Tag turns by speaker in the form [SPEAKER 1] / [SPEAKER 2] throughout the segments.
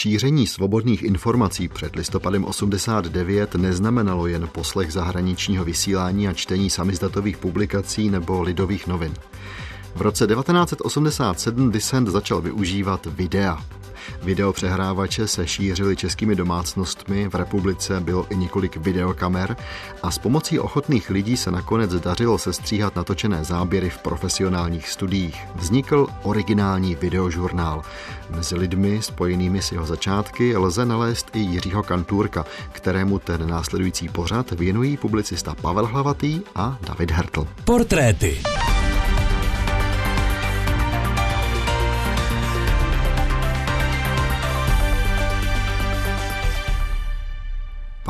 [SPEAKER 1] Šíření svobodných informací před listopadem 89 neznamenalo jen poslech zahraničního vysílání a čtení samizdatových publikací nebo lidových novin. V roce 1987 Dissent začal využívat videa. Videopřehrávače se šířily českými domácnostmi, v republice bylo i několik videokamer a s pomocí ochotných lidí se nakonec dařilo sestříhat natočené záběry v profesionálních studiích. Vznikl originální videožurnál. Mezi lidmi spojenými s jeho začátky lze nalézt i Jiřího Kantůrka, kterému ten následující pořad věnují publicista Pavel Hlavatý a David Hertl.
[SPEAKER 2] Portréty.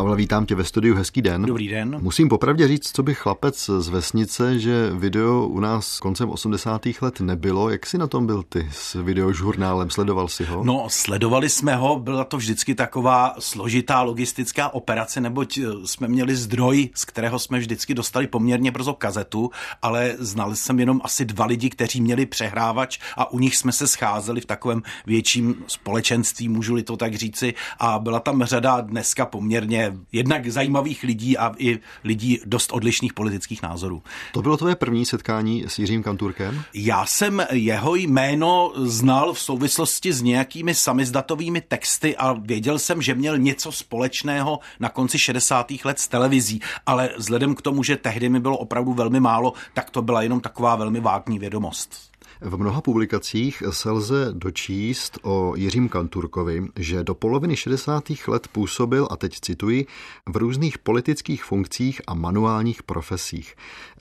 [SPEAKER 1] Pavle, vítám tě ve studiu, hezký den.
[SPEAKER 3] Dobrý den.
[SPEAKER 1] Musím popravdě říct, co by chlapec z vesnice, že video u nás koncem 80. let nebylo. Jak jsi na tom byl ty s videožurnálem? Sledoval si ho?
[SPEAKER 3] No, sledovali jsme ho, byla to vždycky taková složitá logistická operace, neboť eh, jsme měli zdroj, z kterého jsme vždycky dostali poměrně brzo kazetu, ale znal jsem jenom asi dva lidi, kteří měli přehrávač a u nich jsme se scházeli v takovém větším společenství, můžu-li to tak říci, a byla tam řada dneska poměrně jednak zajímavých lidí a i lidí dost odlišných politických názorů.
[SPEAKER 1] To bylo tvoje první setkání s Jiřím Kanturkem?
[SPEAKER 3] Já jsem jeho jméno znal v souvislosti s nějakými samizdatovými texty a věděl jsem, že měl něco společného na konci 60. let s televizí, ale vzhledem k tomu, že tehdy mi bylo opravdu velmi málo, tak to byla jenom taková velmi vágní vědomost.
[SPEAKER 1] V mnoha publikacích se lze dočíst o Jiřím Kanturkovi, že do poloviny 60. let působil, a teď cituji, v různých politických funkcích a manuálních profesích.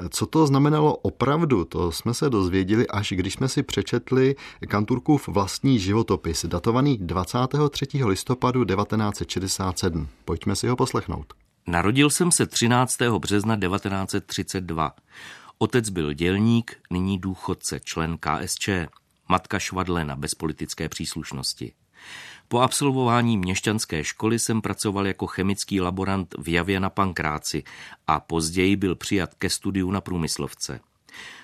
[SPEAKER 1] Co to znamenalo opravdu, to jsme se dozvěděli, až když jsme si přečetli Kanturkův vlastní životopis, datovaný 23. listopadu 1967. Pojďme si ho poslechnout.
[SPEAKER 4] Narodil jsem se 13. března 1932. Otec byl dělník, nyní důchodce, člen KSČ, matka švadlena bez politické příslušnosti. Po absolvování měšťanské školy jsem pracoval jako chemický laborant v Javě na Pankráci a později byl přijat ke studiu na průmyslovce.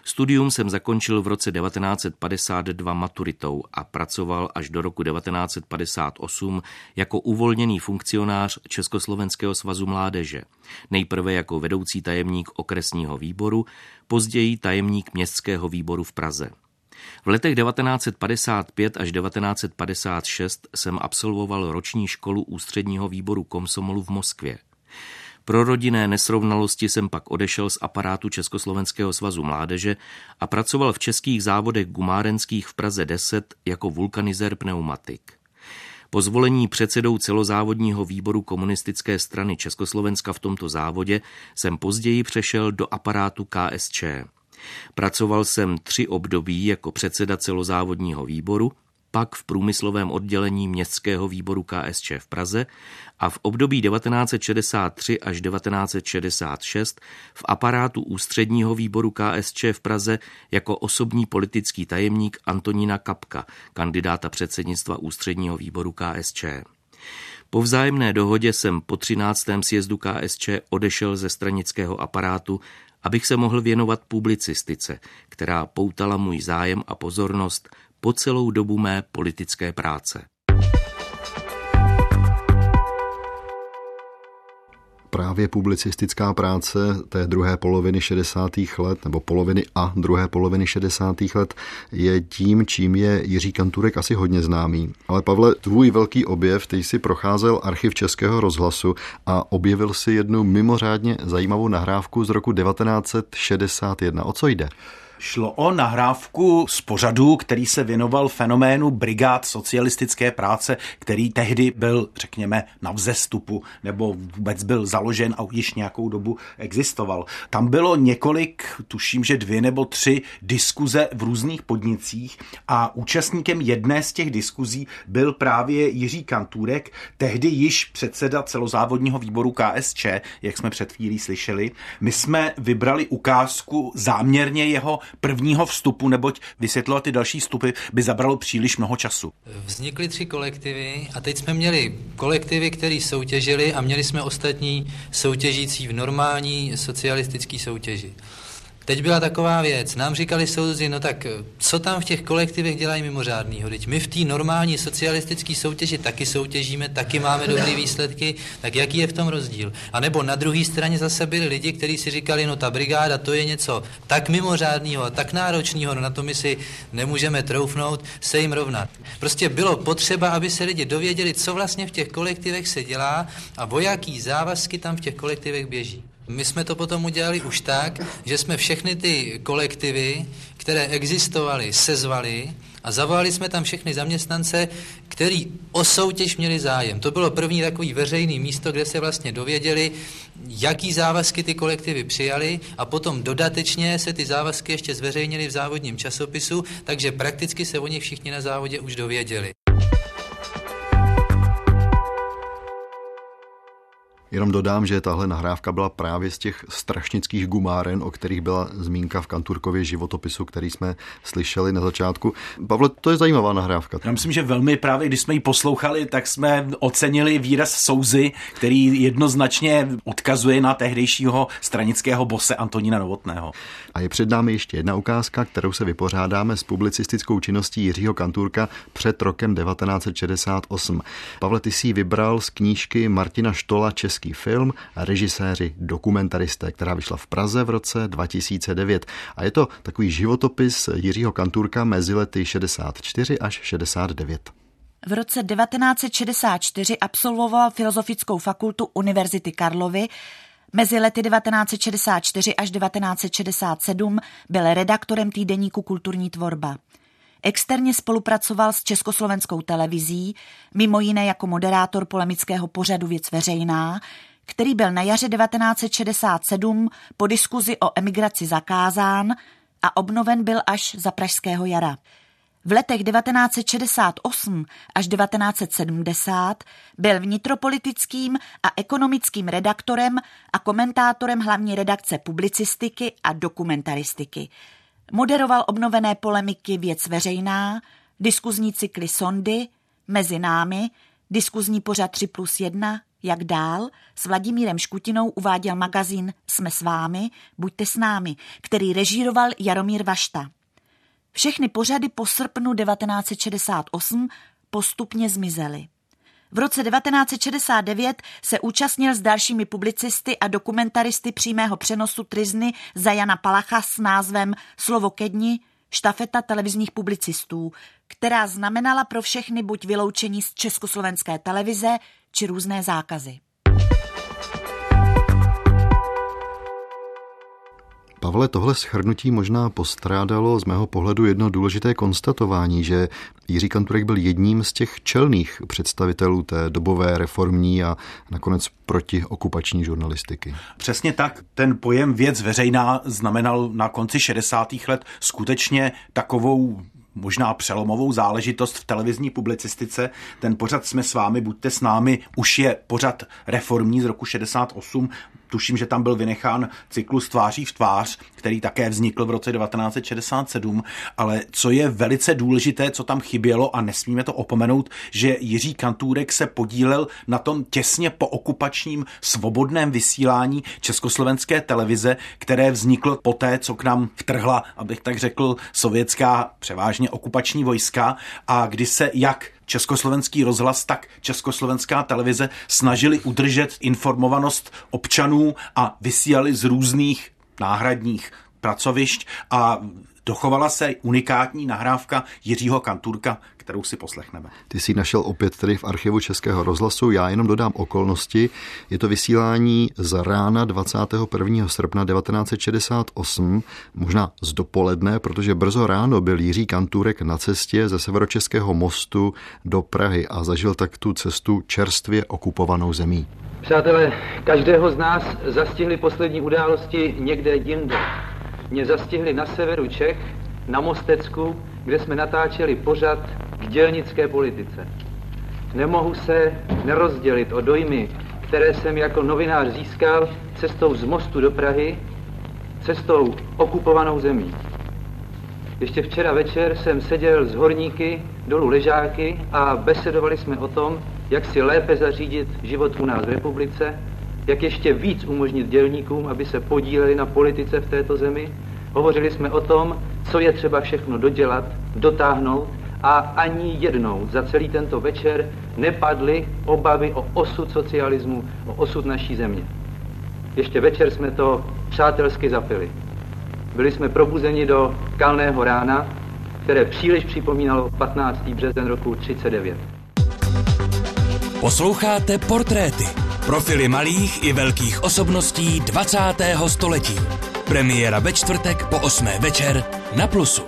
[SPEAKER 4] Studium jsem zakončil v roce 1952 maturitou a pracoval až do roku 1958 jako uvolněný funkcionář Československého svazu mládeže. Nejprve jako vedoucí tajemník okresního výboru, později tajemník městského výboru v Praze. V letech 1955 až 1956 jsem absolvoval roční školu ústředního výboru Komsomolu v Moskvě. Pro rodinné nesrovnalosti jsem pak odešel z aparátu Československého svazu mládeže a pracoval v českých závodech gumárenských v Praze 10 jako vulkanizer pneumatik. Po zvolení předsedou celozávodního výboru komunistické strany Československa v tomto závodě jsem později přešel do aparátu KSČ. Pracoval jsem tři období jako předseda celozávodního výboru, pak v průmyslovém oddělení městského výboru KSČ v Praze a v období 1963 až 1966 v aparátu ústředního výboru KSČ v Praze jako osobní politický tajemník Antonína Kapka, kandidáta předsednictva ústředního výboru KSČ. Po vzájemné dohodě jsem po 13. sjezdu KSČ odešel ze stranického aparátu, abych se mohl věnovat publicistice, která poutala můj zájem a pozornost po celou dobu mé politické práce.
[SPEAKER 1] právě publicistická práce té druhé poloviny 60. let, nebo poloviny a druhé poloviny 60. let, je tím, čím je Jiří Kanturek asi hodně známý. Ale Pavle, tvůj velký objev, ty jsi procházel archiv Českého rozhlasu a objevil si jednu mimořádně zajímavou nahrávku z roku 1961. O co jde?
[SPEAKER 3] Šlo o nahrávku z pořadu, který se věnoval fenoménu brigád socialistické práce, který tehdy byl, řekněme, na vzestupu, nebo vůbec byl založen a již nějakou dobu existoval. Tam bylo několik, tuším, že dvě nebo tři diskuze v různých podnicích a účastníkem jedné z těch diskuzí byl právě Jiří Kantůrek, tehdy již předseda celozávodního výboru KSČ, jak jsme před chvílí slyšeli. My jsme vybrali ukázku záměrně jeho prvního vstupu, neboť vysvětlovat ty další vstupy by zabralo příliš mnoho času.
[SPEAKER 5] Vznikly tři kolektivy a teď jsme měli kolektivy, které soutěžili a měli jsme ostatní soutěžící v normální socialistické soutěži. Teď byla taková věc, nám říkali soudzi, no tak co tam v těch kolektivech dělají mimořádného? Teď my v té normální socialistické soutěži taky soutěžíme, taky máme dobré výsledky, tak jaký je v tom rozdíl? A nebo na druhé straně zase byli lidi, kteří si říkali, no ta brigáda to je něco tak mimořádného a tak náročného, no na to my si nemůžeme troufnout se jim rovnat. Prostě bylo potřeba, aby se lidi dověděli, co vlastně v těch kolektivech se dělá a o jaký závazky tam v těch kolektivech běží. My jsme to potom udělali už tak, že jsme všechny ty kolektivy, které existovaly, sezvali a zavolali jsme tam všechny zaměstnance, který o soutěž měli zájem. To bylo první takový veřejný místo, kde se vlastně dověděli, jaký závazky ty kolektivy přijali a potom dodatečně se ty závazky ještě zveřejnili v závodním časopisu, takže prakticky se o nich všichni na závodě už dověděli.
[SPEAKER 1] Jenom dodám, že tahle nahrávka byla právě z těch strašnických gumáren, o kterých byla zmínka v Kanturkově životopisu, který jsme slyšeli na začátku. Pavle, to je zajímavá nahrávka.
[SPEAKER 3] Já myslím, že velmi právě, když jsme ji poslouchali, tak jsme ocenili výraz souzy, který jednoznačně odkazuje na tehdejšího stranického bose Antonína Novotného.
[SPEAKER 1] A je před námi ještě jedna ukázka, kterou se vypořádáme s publicistickou činností Jiřího Kanturka před rokem 1968. Pavle, ty si vybral z knížky Martina Štola Český film a režiséři dokumentaristé, která vyšla v Praze v roce 2009. A je to takový životopis Jiřího Kanturka mezi lety 64 až 69.
[SPEAKER 2] V roce 1964 absolvoval Filozofickou fakultu Univerzity Karlovy, Mezi lety 1964 až 1967 byl redaktorem týdeníku Kulturní tvorba. Externě spolupracoval s československou televizí, mimo jiné jako moderátor polemického pořadu Věc veřejná, který byl na jaře 1967 po diskuzi o emigraci zakázán a obnoven byl až za pražského jara. V letech 1968 až 1970 byl vnitropolitickým a ekonomickým redaktorem a komentátorem hlavní redakce publicistiky a dokumentaristiky. Moderoval obnovené polemiky Věc veřejná, diskuzní cykly Sondy, Mezi námi, diskuzní pořad 3 plus 1, jak dál, s Vladimírem Škutinou uváděl magazín Jsme s vámi, buďte s námi, který režíroval Jaromír Vašta. Všechny pořady po srpnu 1968 postupně zmizely. V roce 1969 se účastnil s dalšími publicisty a dokumentaristy přímého přenosu Trizny za Jana Palacha s názvem Slovo ke dni, štafeta televizních publicistů, která znamenala pro všechny buď vyloučení z československé televize, či různé zákazy.
[SPEAKER 1] Pavle, tohle schrnutí možná postrádalo z mého pohledu jedno důležité konstatování, že Jiří Kanturek byl jedním z těch čelných představitelů té dobové reformní a nakonec protiokupační žurnalistiky.
[SPEAKER 3] Přesně tak. Ten pojem věc veřejná znamenal na konci 60. let skutečně takovou možná přelomovou záležitost v televizní publicistice. Ten pořad Jsme s vámi, buďte s námi, už je pořad reformní z roku 68. Tuším, že tam byl vynechán cyklus Tváří v tvář, který také vznikl v roce 1967, ale co je velice důležité, co tam chybělo a nesmíme to opomenout, že Jiří Kantůrek se podílel na tom těsně po okupačním svobodném vysílání československé televize, které vzniklo poté, co k nám vtrhla, abych tak řekl, sovětská převážně okupační vojska. A kdy se jak československý rozhlas, tak československá televize snažili udržet informovanost občanů a vysílali z různých náhradních pracovišť a dochovala se unikátní nahrávka Jiřího Kanturka, kterou si poslechneme.
[SPEAKER 1] Ty jsi našel opět tedy v archivu Českého rozhlasu, já jenom dodám okolnosti. Je to vysílání z rána 21. srpna 1968, možná z dopoledne, protože brzo ráno byl Jiří Kanturek na cestě ze severočeského mostu do Prahy a zažil tak tu cestu čerstvě okupovanou zemí.
[SPEAKER 6] Přátelé, každého z nás zastihly poslední události někde jinde. Mě zastihli na severu Čech, na Mostecku, kde jsme natáčeli pořad k dělnické politice. Nemohu se nerozdělit o dojmy, které jsem jako novinář získal cestou z mostu do Prahy, cestou okupovanou zemí. Ještě včera večer jsem seděl s horníky dolů ležáky a besedovali jsme o tom, jak si lépe zařídit život u nás v republice, jak ještě víc umožnit dělníkům, aby se podíleli na politice v této zemi Hovořili jsme o tom, co je třeba všechno dodělat, dotáhnout a ani jednou za celý tento večer nepadly obavy o osud socialismu, o osud naší země. Ještě večer jsme to přátelsky zapili. Byli jsme probuzeni do kalného rána, které příliš připomínalo 15. březen roku 39.
[SPEAKER 7] Posloucháte portréty. Profily malých i velkých osobností 20. století. Premiéra ve čtvrtek po 8. večer na Plusu.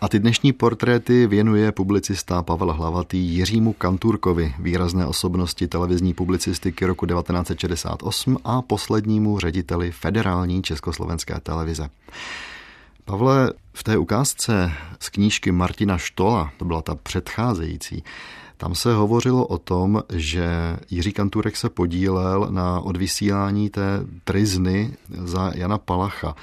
[SPEAKER 1] A ty dnešní portréty věnuje publicista Pavel Hlavatý Jiřímu Kanturkovi, výrazné osobnosti televizní publicistiky roku 1968 a poslednímu řediteli federální československé televize. Pavle, v té ukázce z knížky Martina Štola, to byla ta předcházející, tam se hovořilo o tom, že Jiří Kanturek se podílel na odvysílání té trizny za Jana Palacha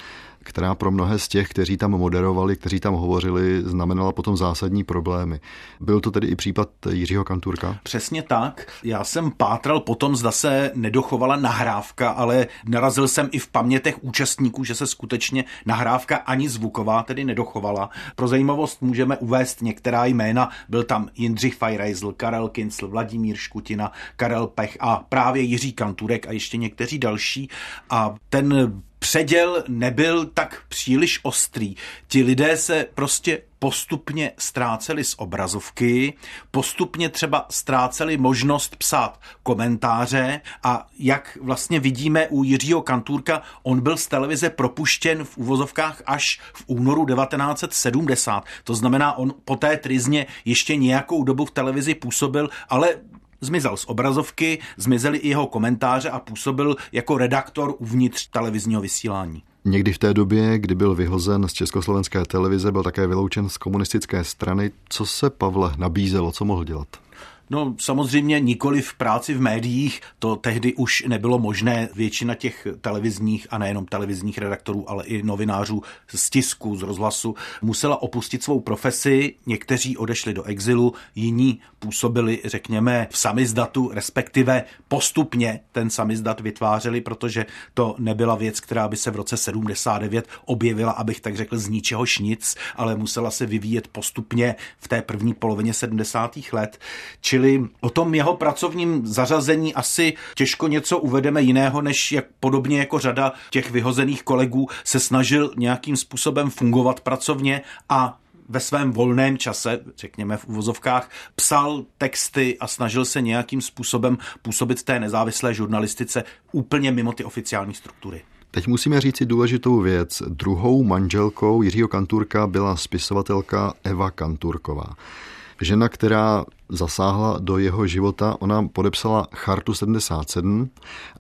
[SPEAKER 1] která pro mnohé z těch, kteří tam moderovali, kteří tam hovořili, znamenala potom zásadní problémy. Byl to tedy i případ Jiřího Kanturka?
[SPEAKER 3] Přesně tak. Já jsem pátral potom, zda se nedochovala nahrávka, ale narazil jsem i v pamětech účastníků, že se skutečně nahrávka ani zvuková tedy nedochovala. Pro zajímavost můžeme uvést některá jména. Byl tam Jindřich Fajrajzl, Karel Kincl, Vladimír Škutina, Karel Pech a právě Jiří Kanturek a ještě někteří další. A ten předěl nebyl tak příliš ostrý. Ti lidé se prostě postupně ztráceli z obrazovky, postupně třeba ztráceli možnost psát komentáře a jak vlastně vidíme u Jiřího Kantůrka, on byl z televize propuštěn v uvozovkách až v únoru 1970. To znamená, on po té trizně ještě nějakou dobu v televizi působil, ale Zmizel z obrazovky, zmizely i jeho komentáře a působil jako redaktor uvnitř televizního vysílání.
[SPEAKER 1] Někdy v té době, kdy byl vyhozen z československé televize, byl také vyloučen z komunistické strany. Co se Pavle nabízelo, co mohl dělat?
[SPEAKER 3] No samozřejmě nikoli v práci v médiích, to tehdy už nebylo možné. Většina těch televizních a nejenom televizních redaktorů, ale i novinářů z tisku, z rozhlasu musela opustit svou profesi. Někteří odešli do exilu, jiní působili, řekněme, v samizdatu, respektive postupně ten samizdat vytvářeli, protože to nebyla věc, která by se v roce 79 objevila, abych tak řekl, z ničehož nic, ale musela se vyvíjet postupně v té první polovině 70. let. Čili Čili o tom jeho pracovním zařazení asi těžko něco uvedeme jiného, než jak podobně jako řada těch vyhozených kolegů se snažil nějakým způsobem fungovat pracovně a ve svém volném čase, řekněme v uvozovkách, psal texty a snažil se nějakým způsobem působit té nezávislé žurnalistice úplně mimo ty oficiální struktury.
[SPEAKER 1] Teď musíme říct si důležitou věc. Druhou manželkou Jiřího Kanturka byla spisovatelka Eva Kanturková. Žena, která zasáhla do jeho života, ona podepsala Chartu 77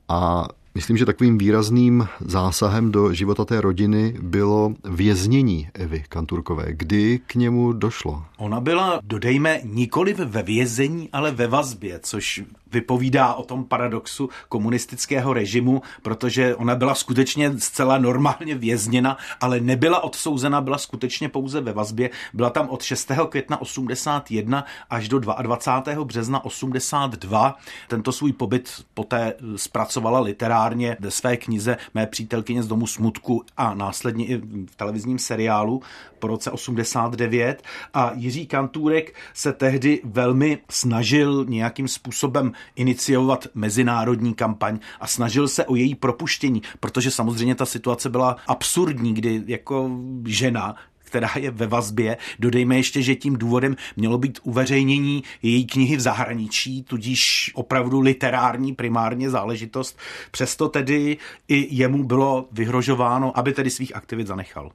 [SPEAKER 1] a Myslím, že takovým výrazným zásahem do života té rodiny bylo věznění Evy Kanturkové. Kdy k němu došlo?
[SPEAKER 3] Ona byla, dodejme, nikoli ve vězení, ale ve vazbě, což vypovídá o tom paradoxu komunistického režimu, protože ona byla skutečně zcela normálně vězněna, ale nebyla odsouzena, byla skutečně pouze ve vazbě. Byla tam od 6. května 81 až do 22. března 82. Tento svůj pobyt poté zpracovala literárně ve své knize Mé přítelkyně z domu smutku a následně i v televizním seriálu po roce 89. A Jiří Kantůrek se tehdy velmi snažil nějakým způsobem iniciovat mezinárodní kampaň a snažil se o její propuštění, protože samozřejmě ta situace byla absurdní, kdy jako žena která je ve vazbě. Dodejme ještě, že tím důvodem mělo být uveřejnění její knihy v zahraničí, tudíž opravdu literární primárně záležitost. Přesto tedy i jemu bylo vyhrožováno, aby tedy svých aktivit zanechal.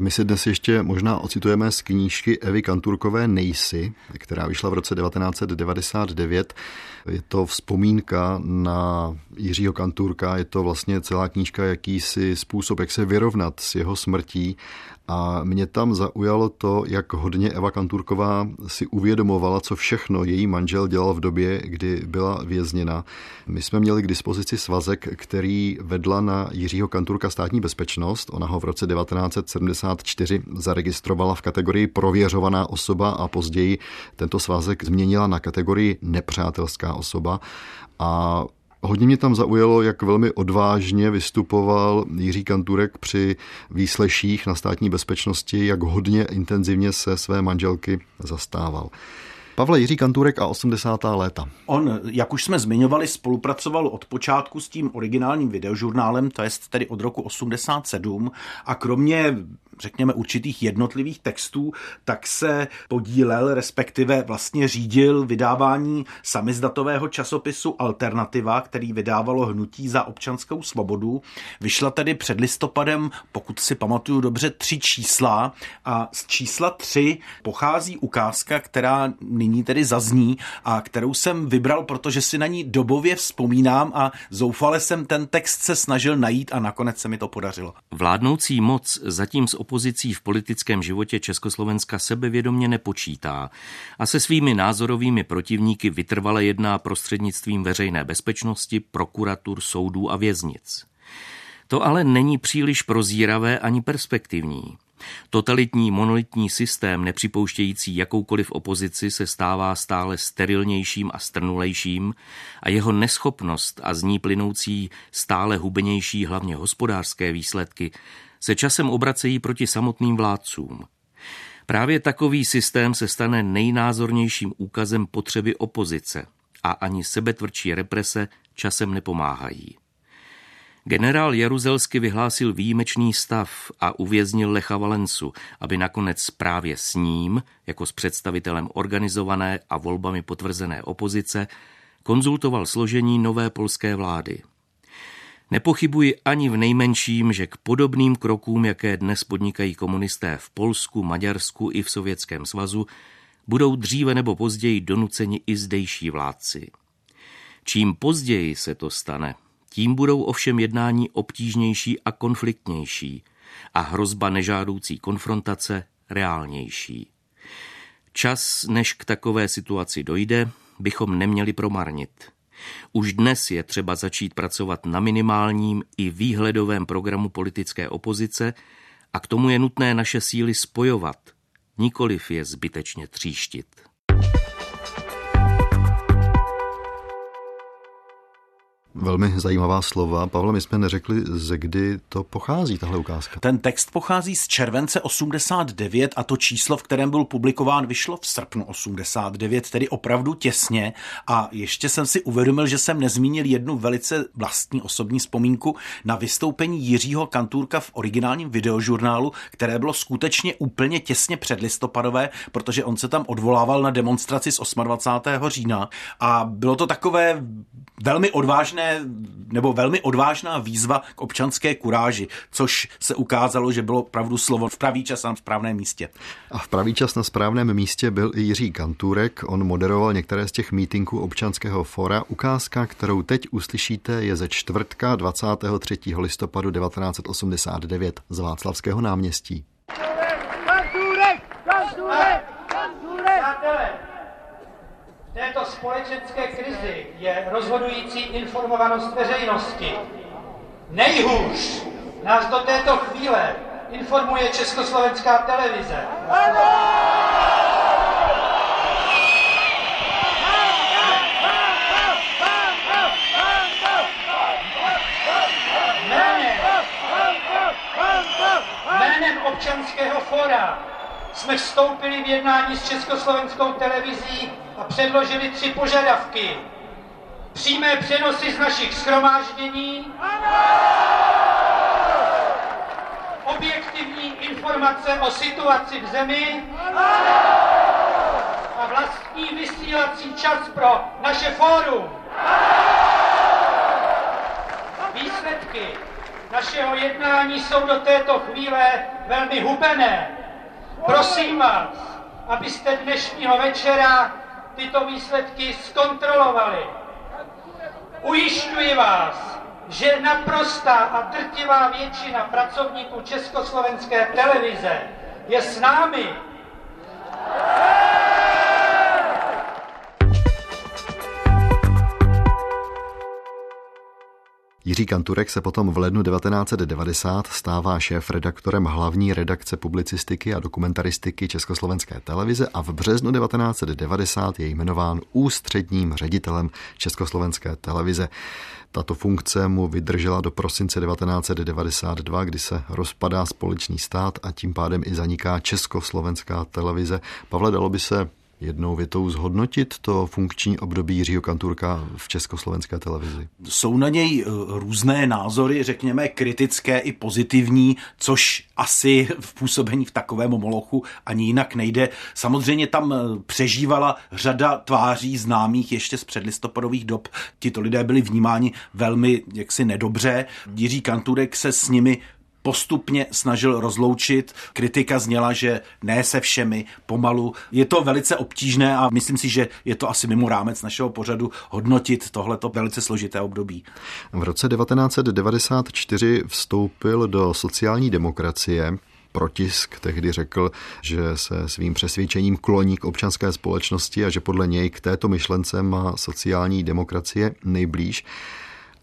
[SPEAKER 1] My si dnes ještě možná ocitujeme z knížky Evy Kanturkové Nejsi, která vyšla v roce 1999. Je to vzpomínka na Jiřího Kanturka, je to vlastně celá knížka jakýsi způsob, jak se vyrovnat s jeho smrtí a mě tam zaujalo to, jak hodně Eva Kanturková si uvědomovala, co všechno její manžel dělal v době, kdy byla vězněna. My jsme měli k dispozici svazek, který vedla na Jiřího Kanturka státní bezpečnost. Ona ho v roce 1974 zaregistrovala v kategorii prověřovaná osoba a později tento svazek změnila na kategorii nepřátelská osoba. A Hodně mě tam zaujalo, jak velmi odvážně vystupoval Jiří Kanturek při výsleších na státní bezpečnosti, jak hodně intenzivně se své manželky zastával. Pavle Jiří Kanturek a 80. léta.
[SPEAKER 3] On, jak už jsme zmiňovali, spolupracoval od počátku s tím originálním videožurnálem, to je tedy od roku 87 a kromě řekněme, určitých jednotlivých textů, tak se podílel, respektive vlastně řídil vydávání samizdatového časopisu Alternativa, který vydávalo Hnutí za občanskou svobodu. Vyšla tedy před listopadem, pokud si pamatuju dobře, tři čísla a z čísla tři pochází ukázka, která nyní tedy zazní a kterou jsem vybral, protože si na ní dobově vzpomínám a zoufale jsem ten text se snažil najít a nakonec se mi to podařilo.
[SPEAKER 4] Vládnoucí moc zatím s opozicí v politickém životě Československa sebevědomně nepočítá a se svými názorovými protivníky vytrvale jedná prostřednictvím veřejné bezpečnosti, prokuratur, soudů a věznic. To ale není příliš prozíravé ani perspektivní. Totalitní monolitní systém, nepřipouštějící jakoukoliv opozici, se stává stále sterilnějším a strnulejším a jeho neschopnost a z ní plynoucí stále hubenější hlavně hospodářské výsledky se časem obracejí proti samotným vládcům. Právě takový systém se stane nejnázornějším úkazem potřeby opozice a ani sebetvrdší represe časem nepomáhají. Generál Jaruzelsky vyhlásil výjimečný stav a uvěznil Lecha Valencu, aby nakonec právě s ním, jako s představitelem organizované a volbami potvrzené opozice, konzultoval složení nové polské vlády. Nepochybuji ani v nejmenším, že k podobným krokům, jaké dnes podnikají komunisté v Polsku, Maďarsku i v Sovětském svazu, budou dříve nebo později donuceni i zdejší vládci. Čím později se to stane, tím budou ovšem jednání obtížnější a konfliktnější a hrozba nežádoucí konfrontace reálnější. Čas, než k takové situaci dojde, bychom neměli promarnit. Už dnes je třeba začít pracovat na minimálním i výhledovém programu politické opozice a k tomu je nutné naše síly spojovat, nikoliv je zbytečně tříštit.
[SPEAKER 1] Velmi zajímavá slova. Pavle, my jsme neřekli, ze kdy to pochází, tahle ukázka.
[SPEAKER 3] Ten text pochází z července 89 a to číslo, v kterém byl publikován, vyšlo v srpnu 89, tedy opravdu těsně. A ještě jsem si uvědomil, že jsem nezmínil jednu velice vlastní osobní vzpomínku na vystoupení Jiřího Kantůrka v originálním videožurnálu, které bylo skutečně úplně těsně předlistopadové, protože on se tam odvolával na demonstraci z 28. října a bylo to takové velmi odvážné nebo velmi odvážná výzva k občanské kuráži, což se ukázalo, že bylo pravdu slovo v pravý čas na správném místě.
[SPEAKER 1] A v pravý čas na správném místě byl i Jiří Kantůrek. On moderoval některé z těch mítinků občanského fora. Ukázka, kterou teď uslyšíte, je ze čtvrtka 23. listopadu 1989 z Václavského náměstí. Kantůrek! Kantůrek!
[SPEAKER 8] Kantůrek! této společenské krizi je rozhodující informovanost veřejnosti. Nejhůř nás do této chvíle informuje Československá televize. Jménem, občanského fora jsme vstoupili v jednání s Československou televizí a předložili tři požadavky. Přímé přenosy z našich schromáždění, objektivní informace o situaci v zemi a vlastní vysílací čas pro naše fórum. Výsledky našeho jednání jsou do této chvíle velmi hubené. Prosím vás, abyste dnešního večera tyto výsledky zkontrolovali. Ujišťuji vás, že naprostá a drtivá většina pracovníků Československé televize je s námi.
[SPEAKER 1] Jiří Kanturek se potom v lednu 1990 stává šéf-redaktorem hlavní redakce publicistiky a dokumentaristiky Československé televize a v březnu 1990 je jmenován ústředním ředitelem Československé televize. Tato funkce mu vydržela do prosince 1992, kdy se rozpadá společný stát a tím pádem i zaniká Československá televize. Pavle, dalo by se jednou větou zhodnotit to funkční období Jiřího Kanturka v československé televizi?
[SPEAKER 3] Jsou na něj eh, různé názory, řekněme kritické i pozitivní, což asi v působení v takovém molochu ani jinak nejde. Samozřejmě tam eh, přežívala řada tváří známých ještě z předlistopadových dob. Tito lidé byli vnímáni velmi jaksi nedobře. Jiří Kanturek se s nimi postupně snažil rozloučit. Kritika zněla, že ne se všemi, pomalu. Je to velice obtížné a myslím si, že je to asi mimo rámec našeho pořadu hodnotit tohleto velice složité období.
[SPEAKER 1] V roce 1994 vstoupil do sociální demokracie. Protisk tehdy řekl, že se svým přesvědčením kloní k občanské společnosti a že podle něj k této myšlence má sociální demokracie nejblíž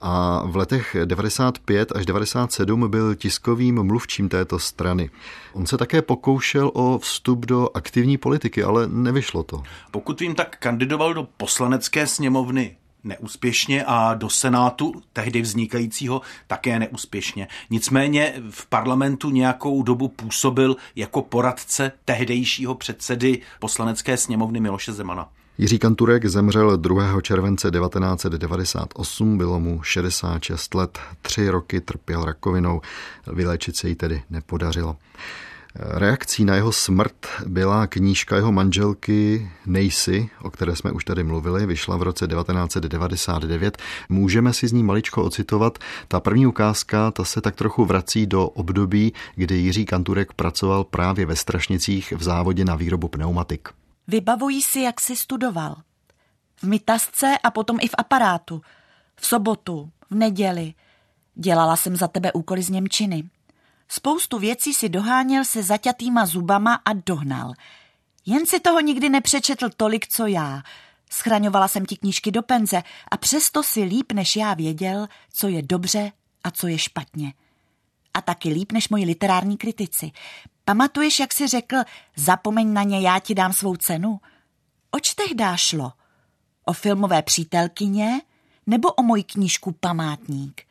[SPEAKER 1] a v letech 95 až 97 byl tiskovým mluvčím této strany. On se také pokoušel o vstup do aktivní politiky, ale nevyšlo to.
[SPEAKER 3] Pokud vím, tak kandidoval do poslanecké sněmovny neúspěšně a do Senátu, tehdy vznikajícího, také neúspěšně. Nicméně v parlamentu nějakou dobu působil jako poradce tehdejšího předsedy poslanecké sněmovny Miloše Zemana.
[SPEAKER 1] Jiří Kanturek zemřel 2. července 1998, bylo mu 66 let, tři roky trpěl rakovinou, vyléčit se jí tedy nepodařilo. Reakcí na jeho smrt byla knížka jeho manželky Nejsi, o které jsme už tady mluvili, vyšla v roce 1999. Můžeme si z ní maličko ocitovat. Ta první ukázka, ta se tak trochu vrací do období, kdy Jiří Kanturek pracoval právě ve Strašnicích v závodě na výrobu pneumatik.
[SPEAKER 2] Vybavují si, jak si studoval. V mytasce a potom i v aparátu. V sobotu, v neděli. Dělala jsem za tebe úkoly z Němčiny. Spoustu věcí si doháněl se zaťatýma zubama a dohnal. Jen si toho nikdy nepřečetl tolik, co já. Schraňovala jsem ti knížky do penze a přesto si líp než já věděl, co je dobře a co je špatně. A taky líp než moji literární kritici. Pamatuješ, jak jsi řekl, zapomeň na ně, já ti dám svou cenu? Oč tehdy šlo? O filmové přítelkyně nebo o moji knížku Památník?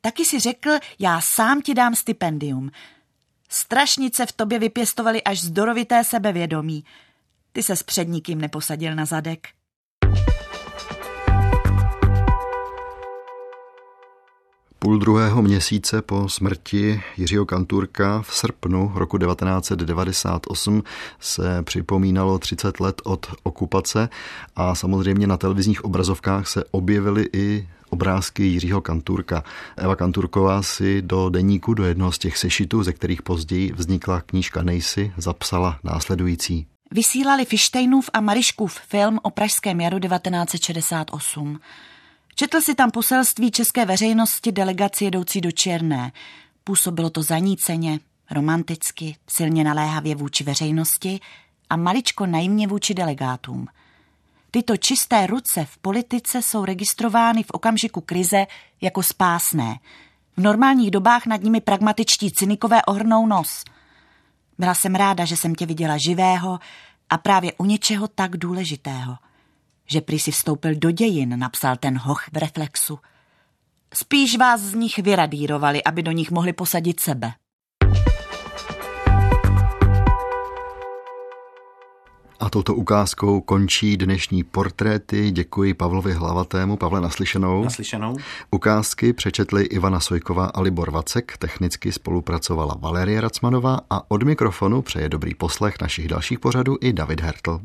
[SPEAKER 2] Taky si řekl, já sám ti dám stipendium. Strašnice v tobě vypěstovali až zdorovité sebevědomí. Ty se s před nikým neposadil na zadek.
[SPEAKER 1] Půl druhého měsíce po smrti Jiřího Kanturka v srpnu roku 1998 se připomínalo 30 let od okupace a samozřejmě na televizních obrazovkách se objevily i obrázky Jiřího Kanturka. Eva Kanturková si do deníku, do jednoho z těch sešitů, ze kterých později vznikla knížka Nejsi, zapsala následující.
[SPEAKER 2] Vysílali Fištejnův a Mariškův film o Pražském jaru 1968. Četl si tam poselství české veřejnosti delegaci jedoucí do Černé. Působilo to zaníceně, romanticky, silně naléhavě vůči veřejnosti a maličko naivně vůči delegátům. Tyto čisté ruce v politice jsou registrovány v okamžiku krize jako spásné. V normálních dobách nad nimi pragmatičtí cynikové ohrnou nos. Byla jsem ráda, že jsem tě viděla živého a právě u něčeho tak důležitého – že prý si vstoupil do dějin, napsal ten hoch v reflexu. Spíš vás z nich vyradírovali, aby do nich mohli posadit sebe.
[SPEAKER 1] A touto ukázkou končí dnešní portréty. Děkuji Pavlovi Hlavatému. Pavle, naslyšenou.
[SPEAKER 3] Naslyšenou.
[SPEAKER 1] Ukázky přečetli Ivana Sojková a Libor Vacek. Technicky spolupracovala Valerie Racmanová a od mikrofonu přeje dobrý poslech našich dalších pořadů i David Hertl.